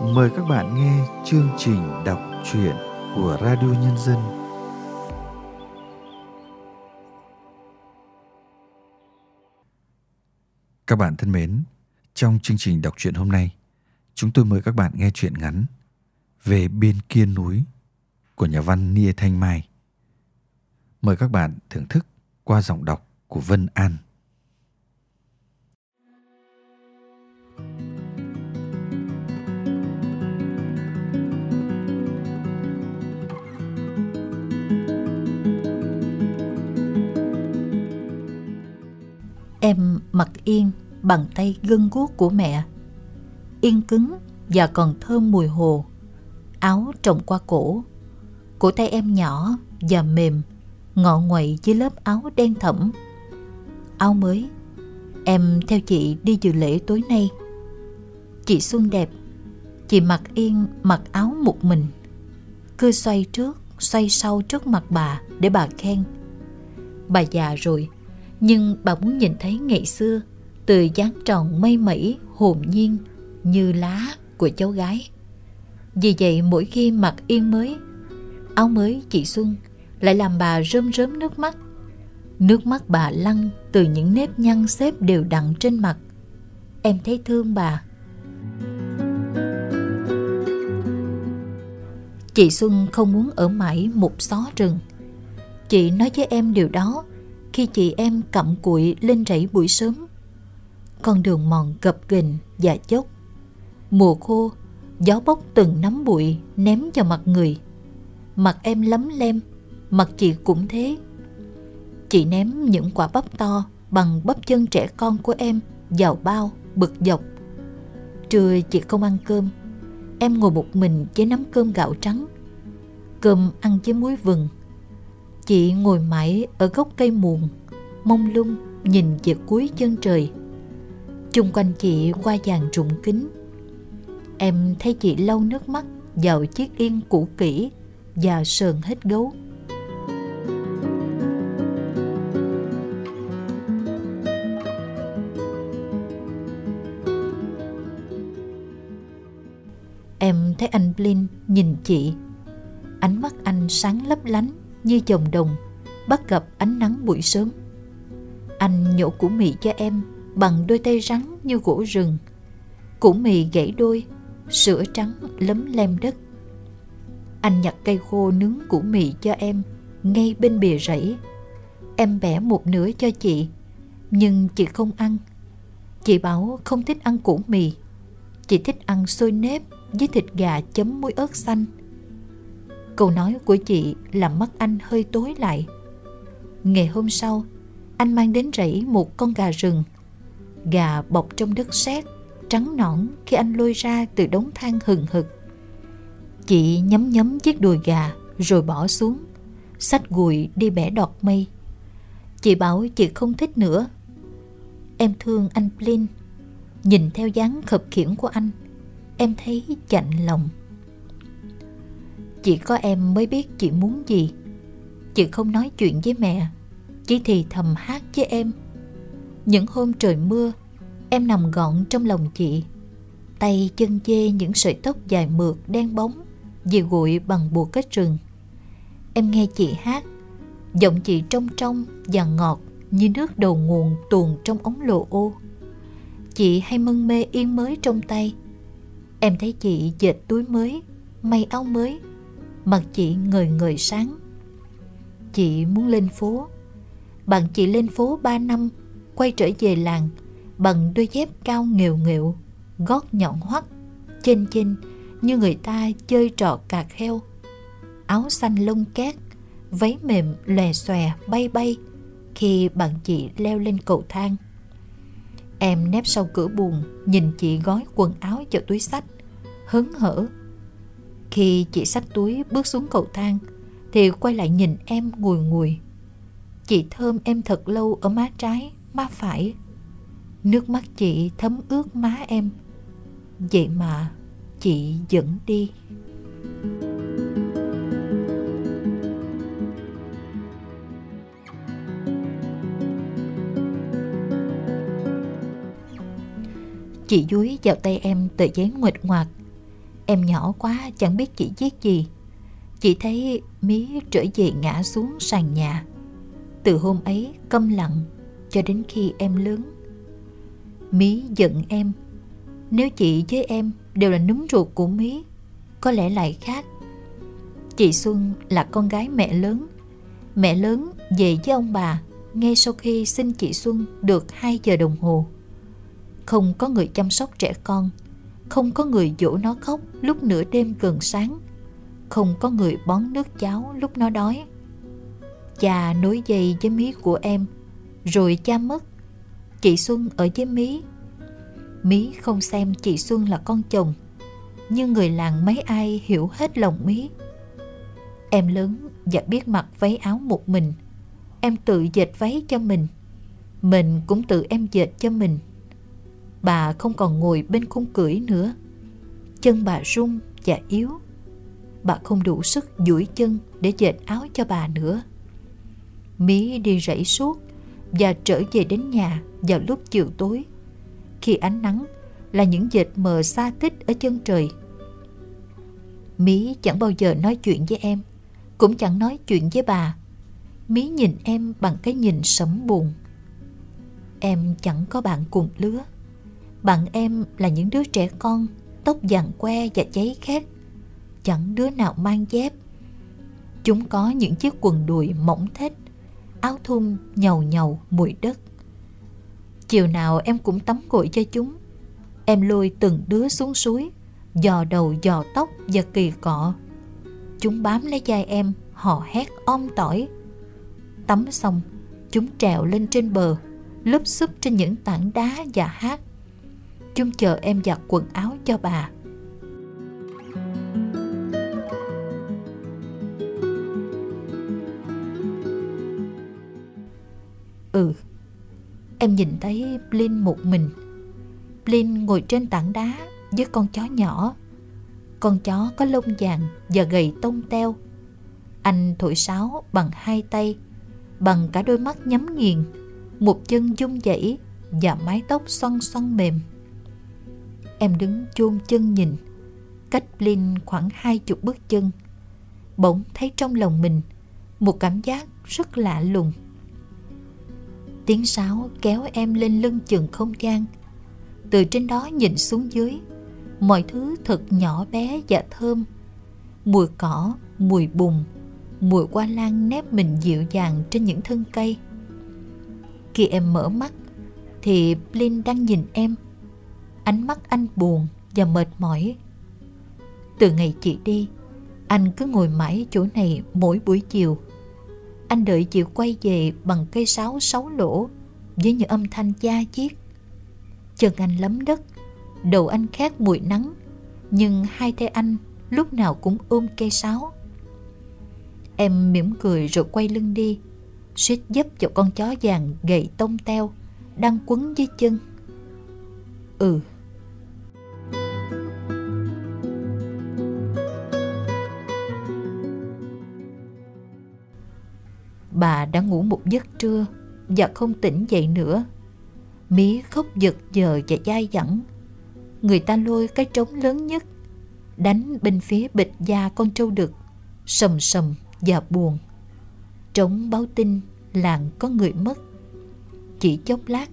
mời các bạn nghe chương trình đọc truyện của Radio Nhân dân. Các bạn thân mến, trong chương trình đọc truyện hôm nay, chúng tôi mời các bạn nghe truyện ngắn về bên kia núi của nhà văn Nia Thanh Mai. Mời các bạn thưởng thức qua giọng đọc của Vân An. Em mặc yên bằng tay gân guốc của mẹ. Yên cứng và còn thơm mùi hồ. Áo trồng qua cổ. Cổ tay em nhỏ và mềm, ngọ nguậy dưới lớp áo đen thẫm. Áo mới, em theo chị đi dự lễ tối nay. Chị Xuân đẹp, chị mặc yên mặc áo một mình. Cứ xoay trước, xoay sau trước mặt bà để bà khen. Bà già rồi, nhưng bà muốn nhìn thấy ngày xưa, từ dáng tròn mây mẩy, hồn nhiên, như lá của cháu gái. Vì vậy mỗi khi mặc yên mới, áo mới chị xuân lại làm bà rơm rớm nước mắt. Nước mắt bà lăn từ những nếp nhăn xếp đều đặn trên mặt. Em thấy thương bà. Chị xuân không muốn ở mãi một xó rừng. Chị nói với em điều đó khi chị em cặm cụi lên rẫy buổi sớm. Con đường mòn gập ghềnh và dốc. Mùa khô, gió bốc từng nắm bụi ném vào mặt người. Mặt em lấm lem, mặt chị cũng thế. Chị ném những quả bắp to bằng bắp chân trẻ con của em vào bao, bực dọc. Trưa chị không ăn cơm, em ngồi một mình với nắm cơm gạo trắng. Cơm ăn với muối vừng Chị ngồi mãi ở gốc cây muồng, mông lung nhìn về cuối chân trời. Chung quanh chị qua dàn rụng kính. Em thấy chị lau nước mắt vào chiếc yên cũ kỹ và sờn hết gấu. Em thấy anh Blin nhìn chị. Ánh mắt anh sáng lấp lánh như chồng đồng bắt gặp ánh nắng buổi sớm. Anh nhổ củ mì cho em bằng đôi tay rắn như gỗ rừng. Củ mì gãy đôi, sữa trắng lấm lem đất. Anh nhặt cây khô nướng củ mì cho em ngay bên bìa rẫy. Em bẻ một nửa cho chị, nhưng chị không ăn. Chị bảo không thích ăn củ mì. Chị thích ăn xôi nếp với thịt gà chấm muối ớt xanh Câu nói của chị làm mắt anh hơi tối lại. Ngày hôm sau, anh mang đến rẫy một con gà rừng. Gà bọc trong đất sét, trắng nõn khi anh lôi ra từ đống than hừng hực. Chị nhấm nhấm chiếc đùi gà rồi bỏ xuống, xách gùi đi bẻ đọt mây. Chị bảo chị không thích nữa. Em thương anh Plin. Nhìn theo dáng khập khiễng của anh, em thấy chạnh lòng. Chỉ có em mới biết chị muốn gì. Chị không nói chuyện với mẹ, Chỉ thì thầm hát với em. Những hôm trời mưa, Em nằm gọn trong lòng chị. Tay chân dê những sợi tóc dài mượt đen bóng Vì gụi bằng bùa kết rừng. Em nghe chị hát, Giọng chị trong trong và ngọt Như nước đầu nguồn tuồn trong ống lồ ô. Chị hay mân mê yên mới trong tay. Em thấy chị dệt túi mới, May áo mới Mặt chị người người sáng. Chị muốn lên phố. Bạn chị lên phố 3 năm, Quay trở về làng, Bằng đôi dép cao nghều nghệu Gót nhọn hoắt, Chênh chênh, như người ta chơi trò cà kheo Áo xanh lông cát Váy mềm lòe xòe bay bay, Khi bạn chị leo lên cầu thang. Em nép sau cửa buồn Nhìn chị gói quần áo vào túi sách, Hớn hở khi chị xách túi bước xuống cầu thang Thì quay lại nhìn em ngùi ngùi. Chị thơm em thật lâu ở má trái, má phải. Nước mắt chị thấm ướt má em. Vậy mà chị dẫn đi. Chị dúi vào tay em tờ giấy nguệch ngoạc. Em nhỏ quá chẳng biết chị viết gì. Chị thấy mí trở về ngã xuống sàn nhà. Từ hôm ấy câm lặng Cho đến khi em lớn. Mí giận em. Nếu chị với em đều là núm ruột của Mí Có lẽ lại khác. Chị Xuân là con gái mẹ lớn. Mẹ lớn về với ông bà ngay sau khi sinh chị Xuân được 2 giờ đồng hồ. Không có người chăm sóc trẻ con, không có người dỗ nó khóc lúc nửa đêm gần sáng, không có người bón nước cháo lúc nó đói. Cha nối dây với mí của em, rồi cha mất. Chị Xuân ở với mí. Mí không xem chị Xuân là con chồng, nhưng người làng mấy ai hiểu hết lòng mí. Em lớn và biết mặc váy áo một mình em tự dệt váy cho mình mình cũng tự em dệt cho mình bà không còn ngồi bên khung cưỡi nữa. Chân bà run và yếu. Bà không đủ sức duỗi chân để dệt áo cho bà nữa. Mí đi rẫy suốt và trở về đến nhà vào lúc chiều tối. Khi ánh nắng là những dệt mờ xa tích ở chân trời. Mí chẳng bao giờ nói chuyện với em, cũng chẳng nói chuyện với bà. Mí nhìn em bằng cái nhìn sẫm buồn. Em chẳng có bạn cùng lứa. Bạn em là những đứa trẻ con Tóc vàng que và cháy khét. Chẳng đứa nào mang dép. Chúng có những chiếc quần đùi mỏng thết Áo thun nhầu nhầu mùi đất. Chiều nào em cũng tắm gội cho chúng. Em lôi từng đứa xuống suối Dò đầu dò tóc và kỳ cọ. Chúng bám lấy vai em họ hét om tỏi. Tắm xong, chúng trèo lên trên bờ, lúp xúp trên những tảng đá và hát chung chờ em giặt quần áo cho bà. Ừ, em nhìn thấy Blin một mình. Blin ngồi trên tảng đá với con chó nhỏ. Con chó có lông vàng và gầy tông teo. Anh thổi sáo bằng hai tay bằng cả đôi mắt nhắm nghiền, một chân dung dãy và mái tóc xoăn xoăn mềm. Em đứng chôn chân nhìn, cách Blin khoảng hai chục bước chân. Bỗng thấy trong lòng mình một cảm giác rất lạ lùng. Tiếng sáo kéo em lên lưng chừng không gian. Từ trên đó nhìn xuống dưới, mọi thứ thật nhỏ bé và thơm. Mùi cỏ, mùi bùn, mùi hoa lan nép mình dịu dàng trên những thân cây. Khi em mở mắt, thì Blin đang nhìn em. Ánh mắt anh buồn và mệt mỏi. Từ ngày chị đi, anh cứ ngồi mãi chỗ này mỗi buổi chiều. Anh đợi chị quay về bằng cây sáo sáu lỗ với những âm thanh da chiết. Chân anh lấm đất, đầu anh khát mùi nắng, nhưng hai tay anh lúc nào cũng ôm cây sáo. Em mỉm cười rồi quay lưng đi suýt dấp vào con chó vàng gầy tông teo đang quấn dưới chân ừ bà đã ngủ một giấc trưa và không tỉnh dậy nữa mí khóc giật giờ và dai dẳng người ta lôi cái trống lớn nhất đánh bên phía bịch da con trâu đực sầm sầm và buồn. Trống báo tin làng có người mất. Chỉ chốc lát,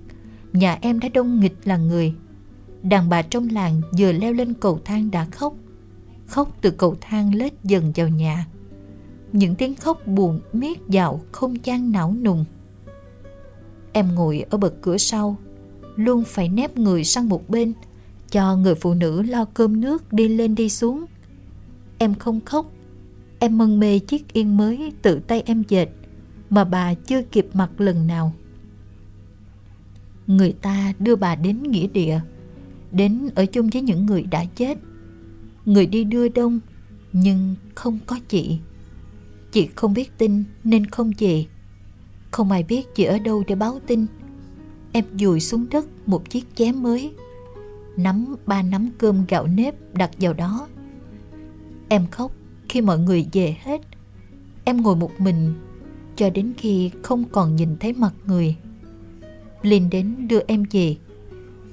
nhà em đã đông nghịch là người. Đàn bà trong làng vừa leo lên cầu thang đã khóc. Khóc từ cầu thang lết dần vào nhà. Những tiếng khóc buồn miết vào không gian não nùng. Em ngồi ở bậc cửa sau, luôn phải nép người sang một bên, cho người phụ nữ lo cơm nước đi lên đi xuống. Em không khóc Em mân mê chiếc yên mới tự tay em dệt mà bà chưa kịp mặc lần nào. Người ta đưa bà đến nghĩa địa, đến ở chung với những người đã chết. Người đi đưa đông, nhưng không có chị. Chị không biết tin nên không về. Không ai biết chị ở đâu để báo tin. Em dùi xuống đất một chiếc chén mới, nắm ba nắm cơm gạo nếp đặt vào đó. Em khóc khi mọi người về hết em ngồi một mình cho đến khi không còn nhìn thấy mặt người linh đến đưa em về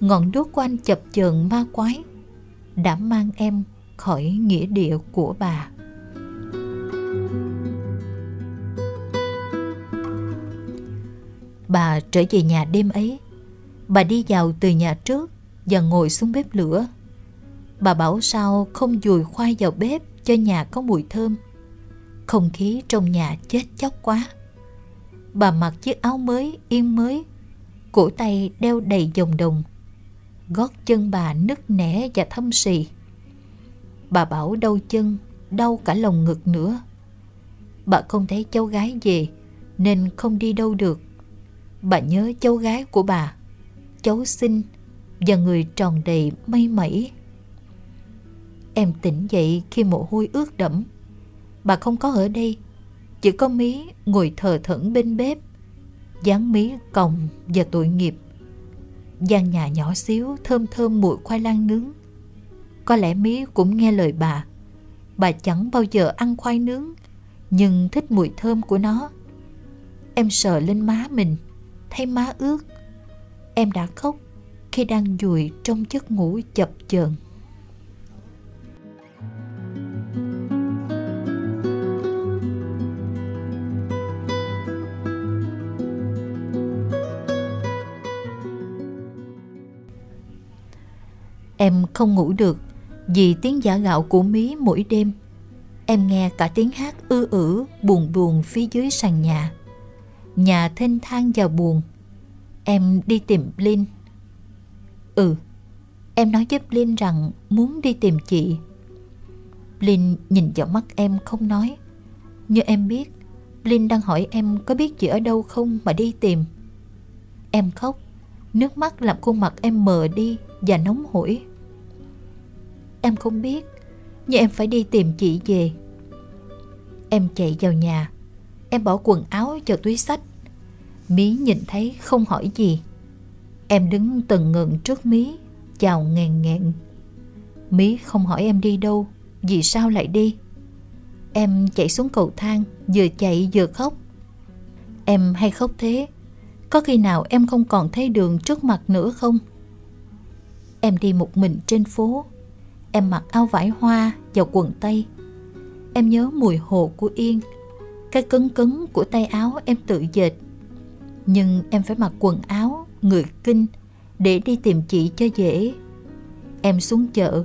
ngọn đuốc của anh chập chờn ma quái đã mang em khỏi nghĩa địa của bà. Bà trở về nhà đêm ấy. Bà đi vào từ nhà trước và ngồi xuống bếp lửa. Bà bảo sao không dùi khoai vào bếp cho nhà có mùi thơm. Không khí trong nhà chết chóc quá. Bà mặc chiếc áo mới, yên mới, cổ tay đeo đầy vòng đồng. Gót chân bà nứt nẻ và thâm sì. Bà bảo đau chân, đau cả lòng ngực nữa. Bà không thấy cháu gái về nên không đi đâu được. Bà nhớ cháu gái của bà, cháu xinh và người tròn đầy mây mẩy. Em tỉnh dậy khi mồ hôi ướt đẫm. Bà không có ở đây, chỉ có Mí ngồi thờ thẫn bên bếp, dáng Mí còng và tội nghiệp. gian nhà nhỏ xíu thơm thơm mùi khoai lang nướng. Có lẽ Mí cũng nghe lời bà. Bà chẳng bao giờ ăn khoai nướng, nhưng thích mùi thơm của nó. Em sờ lên má mình, thấy má ướt. Em đã khóc khi đang dùi trong giấc ngủ chập chờn. Em không ngủ được vì tiếng giả gạo của mí mỗi đêm. Em nghe cả tiếng hát ư ử buồn buồn phía dưới sàn nhà. Nhà thênh thang và buồn. Em đi tìm Linh. Ừ, em nói với Linh rằng muốn đi tìm chị. Linh nhìn vào mắt em không nói. Như em biết, Linh đang hỏi em có biết chị ở đâu không mà đi tìm. Em khóc, nước mắt làm khuôn mặt em mờ đi và nóng hổi. Em không biết Nhưng em phải đi tìm chị về Em chạy vào nhà Em bỏ quần áo vào túi sách Mí nhìn thấy không hỏi gì. Em đứng từng ngừng trước Mí, Chào ngàn ngẹn Mí không hỏi em đi đâu, Vì sao lại đi? Em chạy xuống cầu thang, Vừa chạy vừa khóc. Em hay khóc thế, Có khi nào em không còn thấy đường trước mặt nữa không? Em đi một mình trên phố, Em mặc áo vải hoa và quần tây. Em nhớ mùi hồ của Yên, Cái cứng cứng của tay áo em tự dệt. Nhưng em phải mặc quần áo Người kinh Để đi tìm chị cho dễ. Em xuống chợ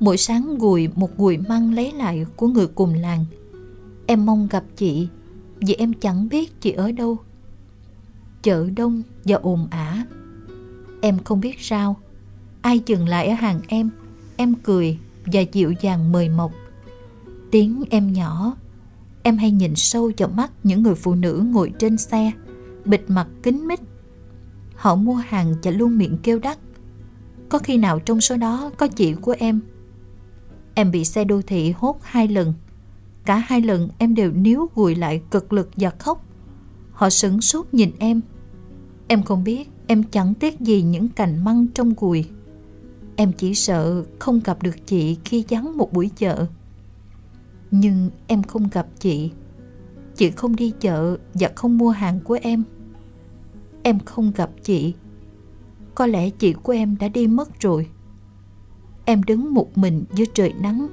Mỗi sáng gùi một gùi măng lấy lại Của người cùng làng. Em mong gặp chị Vì em chẳng biết chị ở đâu. Chợ đông và ồn ả. Em không biết sao Ai dừng lại ở hàng em em cười và dịu dàng mời mọc. Tiếng em nhỏ, em hay nhìn sâu vào mắt những người phụ nữ ngồi trên xe, bịt mặt kính mít. Họ mua hàng và luôn miệng kêu đắt. Có khi nào trong số đó có chị của em? Em bị xe đô thị hốt hai lần. Cả hai lần em đều níu gùi lại cực lực và khóc. Họ sửng sốt nhìn em. Em không biết em chẳng tiếc gì những cành măng trong gùi. Em chỉ sợ không gặp được chị khi vắng một buổi chợ. Nhưng em không gặp chị. Chị không đi chợ và không mua hàng của em. Em không gặp chị. Có lẽ chị của em đã đi mất rồi. Em đứng một mình dưới trời nắng,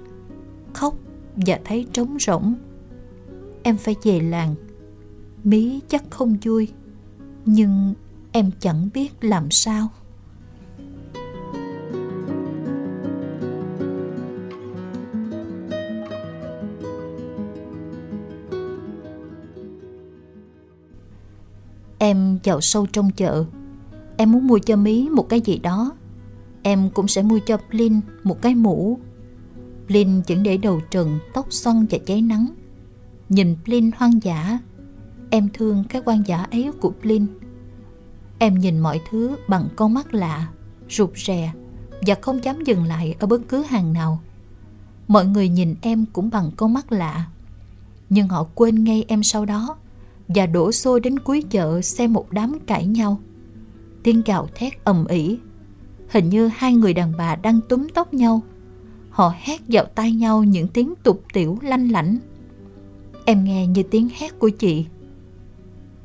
khóc và thấy trống rỗng. Em phải về làng. Mí chắc không vui, nhưng em chẳng biết làm sao. Em vào sâu trong chợ. Em muốn mua cho Mí một cái gì đó. Em cũng sẽ mua cho Blin một cái mũ. Blin vẫn để đầu trần, tóc xoăn và cháy nắng. Nhìn Blin hoang dã. Em thương cái quan dã ấy của Blin Em nhìn mọi thứ bằng con mắt lạ, rụt rè Và không dám dừng lại ở bất cứ hàng nào. Mọi người nhìn em cũng bằng con mắt lạ. Nhưng họ quên ngay em sau đó và đổ xô đến cuối chợ xem một đám cãi nhau. Tiếng gào thét ầm ĩ. Hình như hai người đàn bà đang túm tóc nhau. Họ hét vào tai nhau những tiếng tục tiểu lanh lảnh. Em nghe như tiếng hét của chị.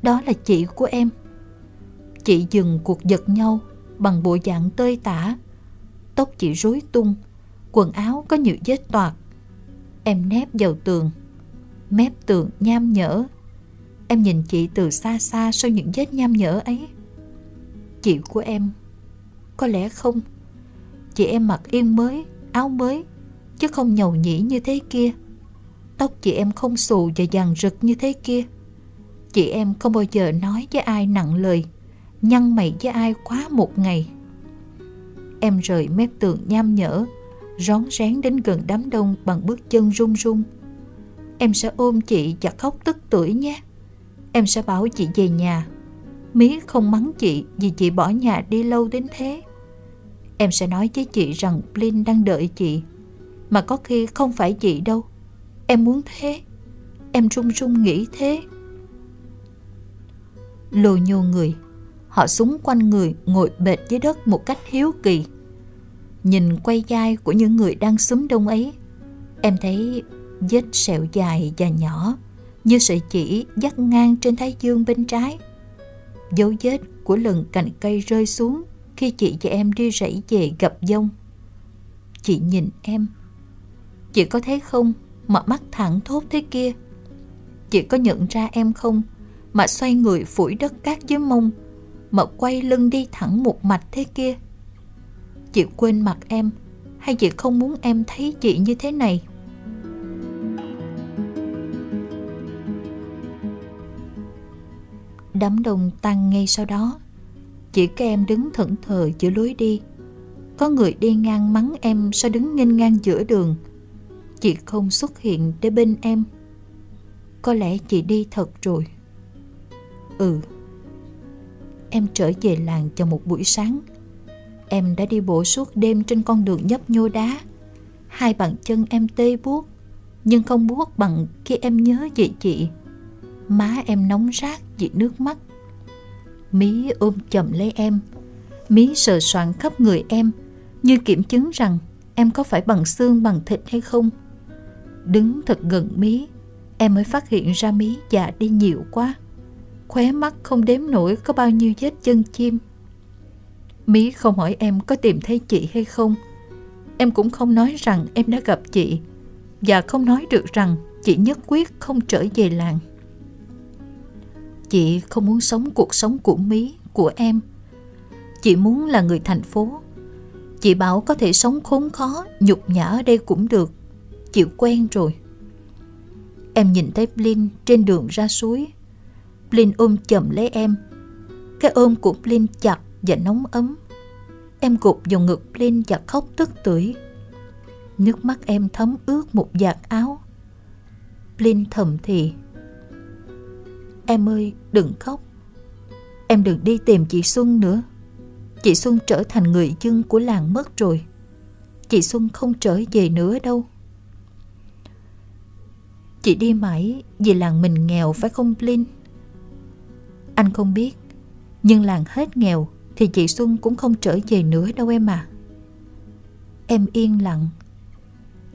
Đó là chị của em. Chị dừng cuộc giật nhau bằng bộ dạng tơi tả. Tóc chị rối tung, Quần áo có nhiều vết toạc. Em nép vào tường. Mép tường nham nhở. Em nhìn chị từ xa xa sau những vết nham nhở ấy. Chị của em Có lẽ không. Chị em mặc yên mới, áo mới Chứ không nhầu nhĩ như thế kia. Tóc chị em không xù và vàng rực như thế kia. Chị em không bao giờ nói với ai nặng lời Nhăn mày với ai quá một ngày. Em rời mép tường nham nhở Rón rén đến gần đám đông bằng bước chân run run. Em sẽ ôm chị và khóc tức tuổi nhé. Em sẽ bảo chị về nhà. Mí không mắng chị vì chị bỏ nhà đi lâu đến thế. Em sẽ nói với chị rằng Blin đang đợi chị, Mà có khi không phải chị đâu. Em muốn thế. Em run run nghĩ thế. Lồ nhô người, Họ súng quanh người ngồi bệt dưới đất một cách hiếu kỳ. Nhìn quay dai của những người đang súng đông ấy, Em thấy vết sẹo dài và nhỏ. Như sợi chỉ dắt ngang trên thái dương bên trái. Dấu vết của lần cành cây rơi xuống Khi chị và em đi rẫy về gặp dông. Chị nhìn em. Chị có thấy không Mà mắt thẳng thốt thế kia? Chị có nhận ra em không Mà xoay người phủi đất cát dưới mông Mà quay lưng đi thẳng một mạch thế kia? Chị quên mặt em Hay chị không muốn em thấy chị như thế này? Đám đông tăng ngay sau đó. Chỉ các em đứng thẫn thờ giữa lối đi. Có người đi ngang mắng em sao đứng nghênh ngang giữa đường. Chị không xuất hiện để bên em. Có lẽ chị đi thật rồi. Ừ. Em trở về làng trong một buổi sáng. Em đã đi bộ suốt đêm trên con đường nhấp nhô đá. Hai bàn chân em tê buốt, Nhưng không buốt bằng khi em nhớ về chị. Má em nóng rát vì nước mắt. Mí ôm chầm lấy em. Mí sờ soạn khắp người em, Như kiểm chứng rằng Em có phải bằng xương bằng thịt hay không. Đứng thật gần Mí, Em mới phát hiện ra Mí già đi nhiều quá. Khóe mắt không đếm nổi có bao nhiêu vết chân chim. Mí không hỏi em có tìm thấy chị hay không. Em cũng không nói rằng em đã gặp chị Và không nói được rằng chị nhất quyết không trở về làng. Chị không muốn sống cuộc sống của Mí, của em. Chị muốn là người thành phố. Chị bảo có thể sống khốn khó, nhục nhã ở đây cũng được. Chịu quen rồi. Em nhìn thấy Blin trên đường ra suối. Blin ôm chầm lấy em. Cái ôm của Blin chặt và nóng ấm. Em gục vào ngực Blin và khóc tức tưởi. Nước mắt em thấm ướt một vạt áo. Blin thầm thì Em ơi, đừng khóc. Em đừng đi tìm chị Xuân nữa. Chị Xuân trở thành người dân của làng mất rồi. Chị Xuân không trở về nữa đâu. Chị đi mãi vì làng mình nghèo, phải không Linh? Anh không biết, Nhưng làng hết nghèo Thì chị Xuân cũng không trở về nữa đâu em à Em yên lặng.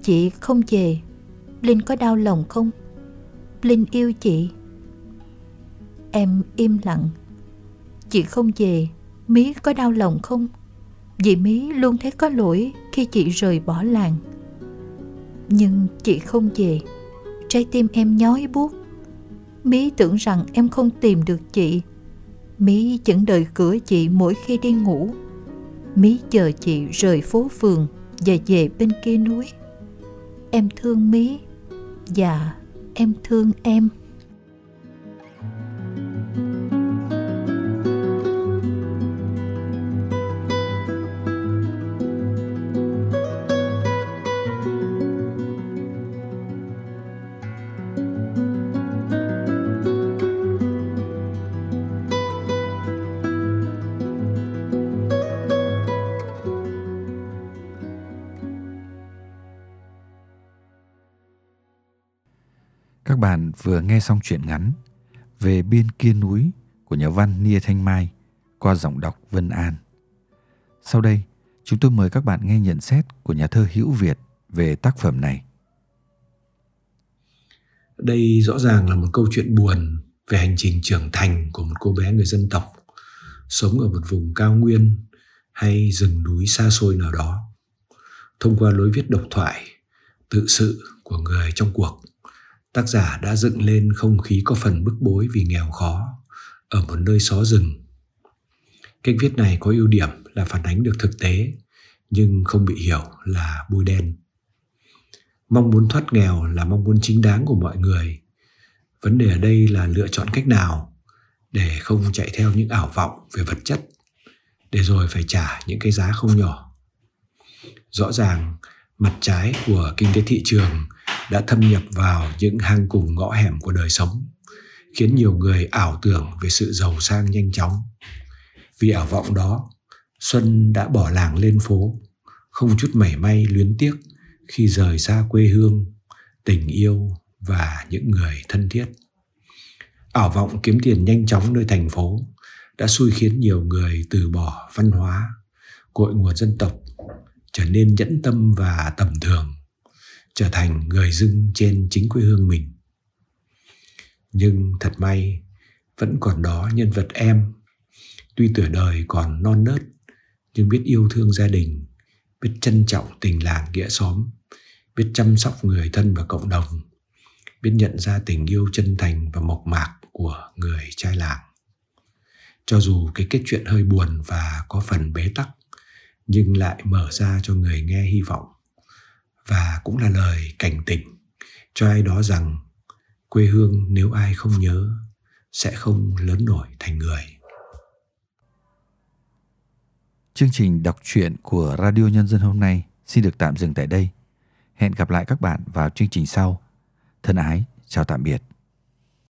Chị không về. Linh có đau lòng không? Linh yêu chị. Em im lặng. Chị không về, Mí có đau lòng không? Vì Mí luôn thấy có lỗi Khi chị rời bỏ làng. Nhưng chị không về. Trái tim em nhói buốt. Mí tưởng rằng em không tìm được chị. Mí vẫn đợi cửa chị mỗi khi đi ngủ. Mí chờ chị rời phố phường Và về bên kia núi. Em thương Mí Và em thương em. Vừa nghe xong truyện ngắn về biên kia núi của nhà văn Nia Thanh Mai qua giọng đọc Vân An. Sau đây, chúng tôi mời các bạn nghe nhận xét của nhà thơ Hữu Việt về tác phẩm này. Đây rõ ràng là một câu chuyện buồn về hành trình trưởng thành của một cô bé người dân tộc sống ở một vùng cao nguyên hay rừng núi xa xôi nào đó. thông qua lối viết độc thoại, tự sự của người trong cuộc, tác giả đã dựng lên không khí có phần bức bối vì nghèo khó ở một nơi xó rừng. Cách viết này có ưu điểm là phản ánh được thực tế, nhưng không bị hiểu là bôi đen. Mong muốn thoát nghèo là mong muốn chính đáng của mọi người. Vấn đề ở đây là lựa chọn cách nào để không chạy theo những ảo vọng về vật chất, để rồi phải trả những cái giá không nhỏ. Rõ ràng, mặt trái của kinh tế thị trường đã thâm nhập vào những hang cùng ngõ hẻm của đời sống, khiến nhiều người ảo tưởng về sự giàu sang nhanh chóng. Vì ảo vọng đó, Xuân đã bỏ làng lên phố, không chút mảy may luyến tiếc khi rời xa quê hương, tình yêu và những người thân thiết. Ảo vọng kiếm tiền nhanh chóng nơi thành phố đã xui khiến nhiều người từ bỏ văn hóa, cội nguồn dân tộc, trở nên nhẫn tâm và tầm thường, trở thành người dưng trên chính quê hương mình. Nhưng thật may, vẫn còn đó nhân vật em, tuy tuổi đời còn non nớt, nhưng biết yêu thương gia đình, biết trân trọng tình làng nghĩa xóm, biết chăm sóc người thân và cộng đồng, biết nhận ra tình yêu chân thành và mộc mạc của người trai làng. Cho dù cái kết chuyện hơi buồn và có phần bế tắc, nhưng lại mở ra cho người nghe hy vọng và cũng là lời cảnh tỉnh cho ai đó rằng quê hương nếu ai không nhớ sẽ không lớn nổi thành người. Chương trình đọc truyện của Radio Nhân dân hôm nay xin được tạm dừng tại đây. Hẹn gặp lại các bạn vào chương trình sau. Thân ái, chào tạm biệt.